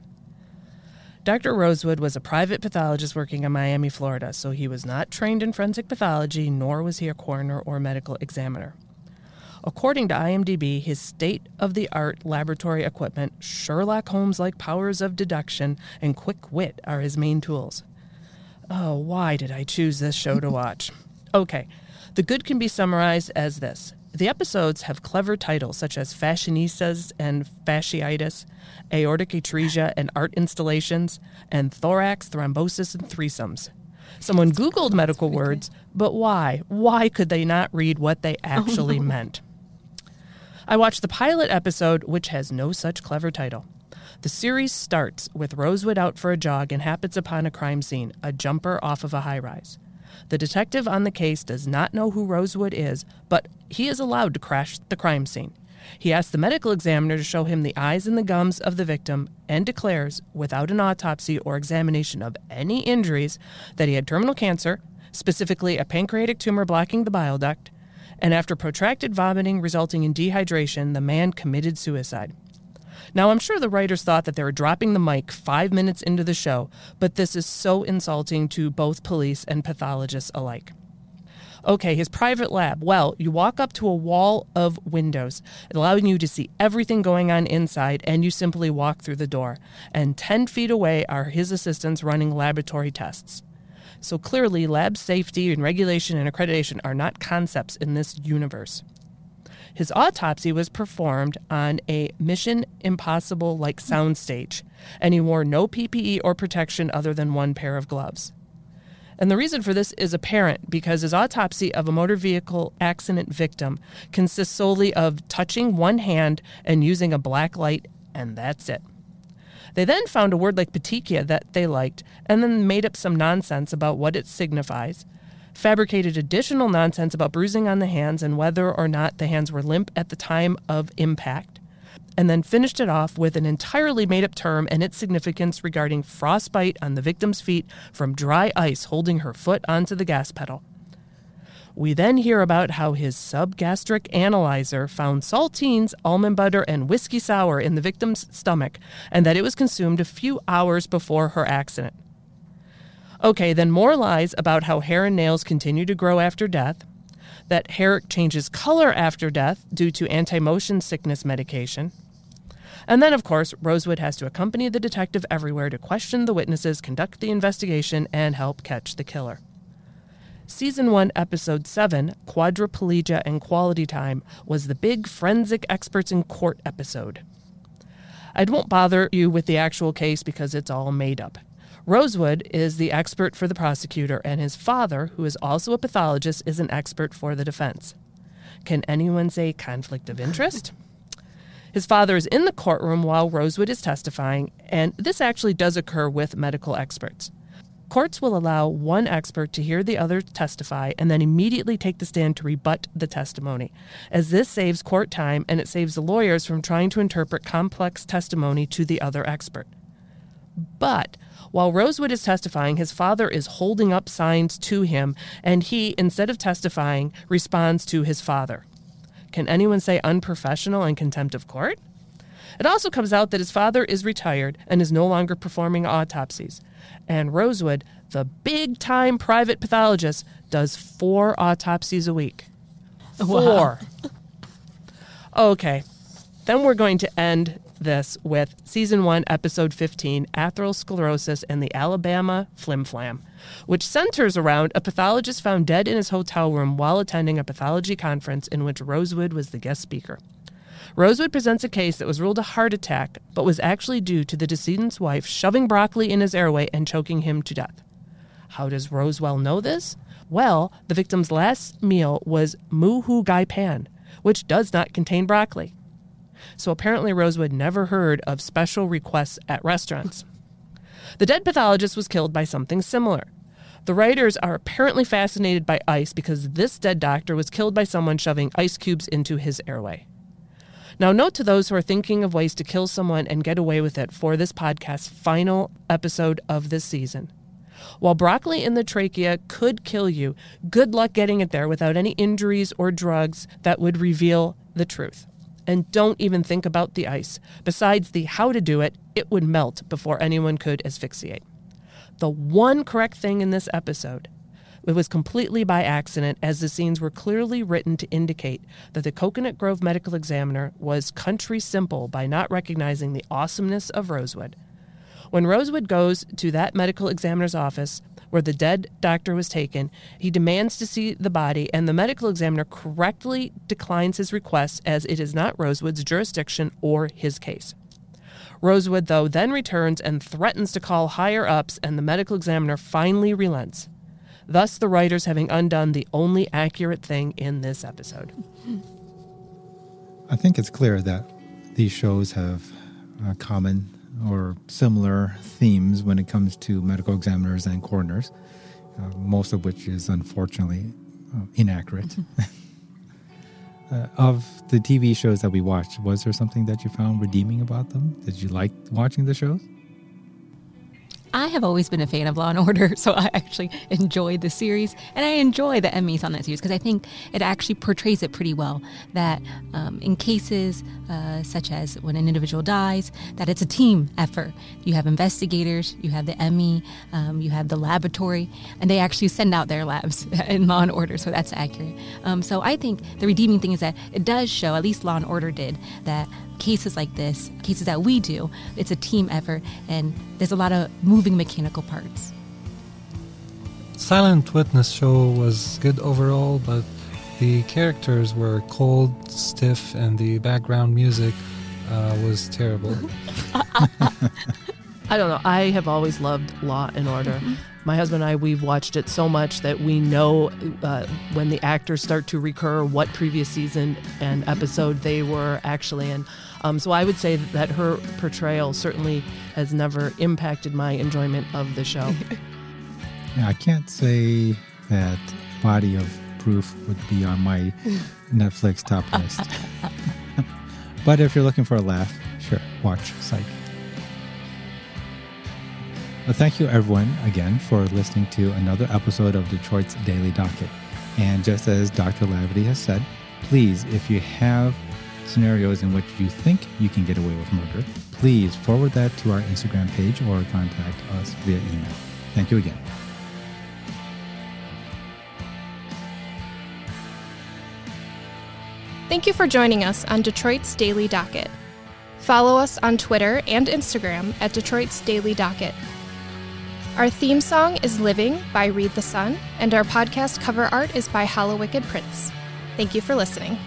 Dr. Rosewood was a private pathologist working in Miami, Florida, so he was not trained in forensic pathology, nor was he a coroner or medical examiner. According to IMDb, his state of the art laboratory equipment, Sherlock Holmes like powers of deduction, and quick wit are his main tools. Oh, why did I choose this show to watch? [laughs] Okay, the good can be summarized as this the episodes have clever titles such as Fashionistas and Fasciitis, Aortic Atresia and Art Installations, and Thorax, Thrombosis, and Threesomes. Someone Googled medical words, but why? Why could they not read what they actually [laughs] oh, no. meant? I watched the pilot episode, which has no such clever title. The series starts with Rosewood out for a jog and happens upon a crime scene, a jumper off of a high rise. The detective on the case does not know who Rosewood is, but he is allowed to crash the crime scene. He asks the medical examiner to show him the eyes and the gums of the victim and declares, without an autopsy or examination of any injuries, that he had terminal cancer, specifically a pancreatic tumor blocking the bile duct, and after protracted vomiting resulting in dehydration, the man committed suicide. Now, I'm sure the writers thought that they were dropping the mic five minutes into the show, but this is so insulting to both police and pathologists alike. Okay, his private lab. Well, you walk up to a wall of windows, allowing you to see everything going on inside, and you simply walk through the door. And 10 feet away are his assistants running laboratory tests. So clearly, lab safety and regulation and accreditation are not concepts in this universe. His autopsy was performed on a Mission Impossible like soundstage, and he wore no PPE or protection other than one pair of gloves. And the reason for this is apparent because his autopsy of a motor vehicle accident victim consists solely of touching one hand and using a black light, and that's it. They then found a word like petechia that they liked, and then made up some nonsense about what it signifies, fabricated additional nonsense about bruising on the hands and whether or not the hands were limp at the time of impact, and then finished it off with an entirely made up term and its significance regarding frostbite on the victim's feet from dry ice holding her foot onto the gas pedal. We then hear about how his subgastric analyzer found saltines, almond butter, and whiskey sour in the victim's stomach, and that it was consumed a few hours before her accident. Okay, then more lies about how hair and nails continue to grow after death, that hair changes color after death due to anti motion sickness medication. And then, of course, Rosewood has to accompany the detective everywhere to question the witnesses, conduct the investigation, and help catch the killer. Season 1, Episode 7, Quadriplegia and Quality Time, was the big forensic experts in court episode. I won't bother you with the actual case because it's all made up. Rosewood is the expert for the prosecutor, and his father, who is also a pathologist, is an expert for the defense. Can anyone say conflict of interest? [laughs] His father is in the courtroom while Rosewood is testifying, and this actually does occur with medical experts. Courts will allow one expert to hear the other testify and then immediately take the stand to rebut the testimony, as this saves court time and it saves the lawyers from trying to interpret complex testimony to the other expert. But while Rosewood is testifying, his father is holding up signs to him, and he, instead of testifying, responds to his father. Can anyone say unprofessional and contempt of court? It also comes out that his father is retired and is no longer performing autopsies. And Rosewood, the big time private pathologist, does four autopsies a week. Four. Wow. okay. Then we're going to end this with season one, episode 15, Atherosclerosis and the Alabama Flim Flam, which centers around a pathologist found dead in his hotel room while attending a pathology conference in which Rosewood was the guest speaker. Rosewood presents a case that was ruled a heart attack, but was actually due to the decedent's wife shoving broccoli in his airway and choking him to death. How does Rosewell know this? Well, the victim's last meal was moo goo gai pan, which does not contain broccoli. So apparently, Rosewood never heard of special requests at restaurants. The dead pathologist was killed by something similar. The writers are apparently fascinated by ice because this dead doctor was killed by someone shoving ice cubes into his airway. Now, note to those who are thinking of ways to kill someone and get away with it for this podcast's final episode of this season. While broccoli in the trachea could kill you, good luck getting it there without any injuries or drugs that would reveal the truth and don't even think about the ice. Besides the how to do it, it would melt before anyone could asphyxiate. The one correct thing in this episode it was completely by accident, as the scenes were clearly written to indicate that the Coconut Grove medical examiner was country simple by not recognizing the awesomeness of Rosewood. When Rosewood goes to that medical examiner's office, where the dead doctor was taken. He demands to see the body, and the medical examiner correctly declines his request as it is not Rosewood's jurisdiction or his case. Rosewood, though, then returns and threatens to call higher ups, and the medical examiner finally relents. Thus, the writers having undone the only accurate thing in this episode. I think it's clear that these shows have uh, common or similar themes when it comes to medical examiners and coroners, uh, most of which is unfortunately uh, inaccurate. [laughs] Uh, of the TV shows that we watched, was there something that you found redeeming about them? Did you like watching the shows? I have always been a fan of Law and Order, [laughs] so I actually enjoyed the series, and I enjoy the MEs on that series because I think it actually portrays it pretty well. That um, in cases uh, such as when an individual dies, that it's a team effort. You have investigators, you have the ME, um, you have the laboratory, and they actually send out their labs [laughs] in Law and Order, so that's accurate. Um, so I think the redeeming thing is that it does show, at least Law and Order did, that cases like this, cases that we do, it's a team effort and there's a lot of moving mechanical parts. Silent Witness show was good overall, but the characters were cold, stiff, and the background music uh, was terrible. [laughs] I don't know. I have always loved Law and Order. Mm-hmm. My husband and I, we've watched it so much that we know uh, when the actors start to recur what previous season and episode they were actually in. Um, so I would say that her portrayal certainly has never impacted my enjoyment of the show. [laughs] yeah, I can't say that Body of Proof would be on my [laughs] Netflix top list. [laughs] but if you're looking for a laugh, sure, watch Psych. Well, thank you, everyone, again for listening to another episode of Detroit's Daily Docket. And just as Dr. Laverty has said, please, if you have scenarios in which you think you can get away with murder, please forward that to our Instagram page or contact us via email. Thank you again. Thank you for joining us on Detroit's Daily Docket. Follow us on Twitter and Instagram at Detroit's Daily Docket. Our theme song is Living by Read the Sun, and our podcast cover art is by Hollow Wicked Prince. Thank you for listening.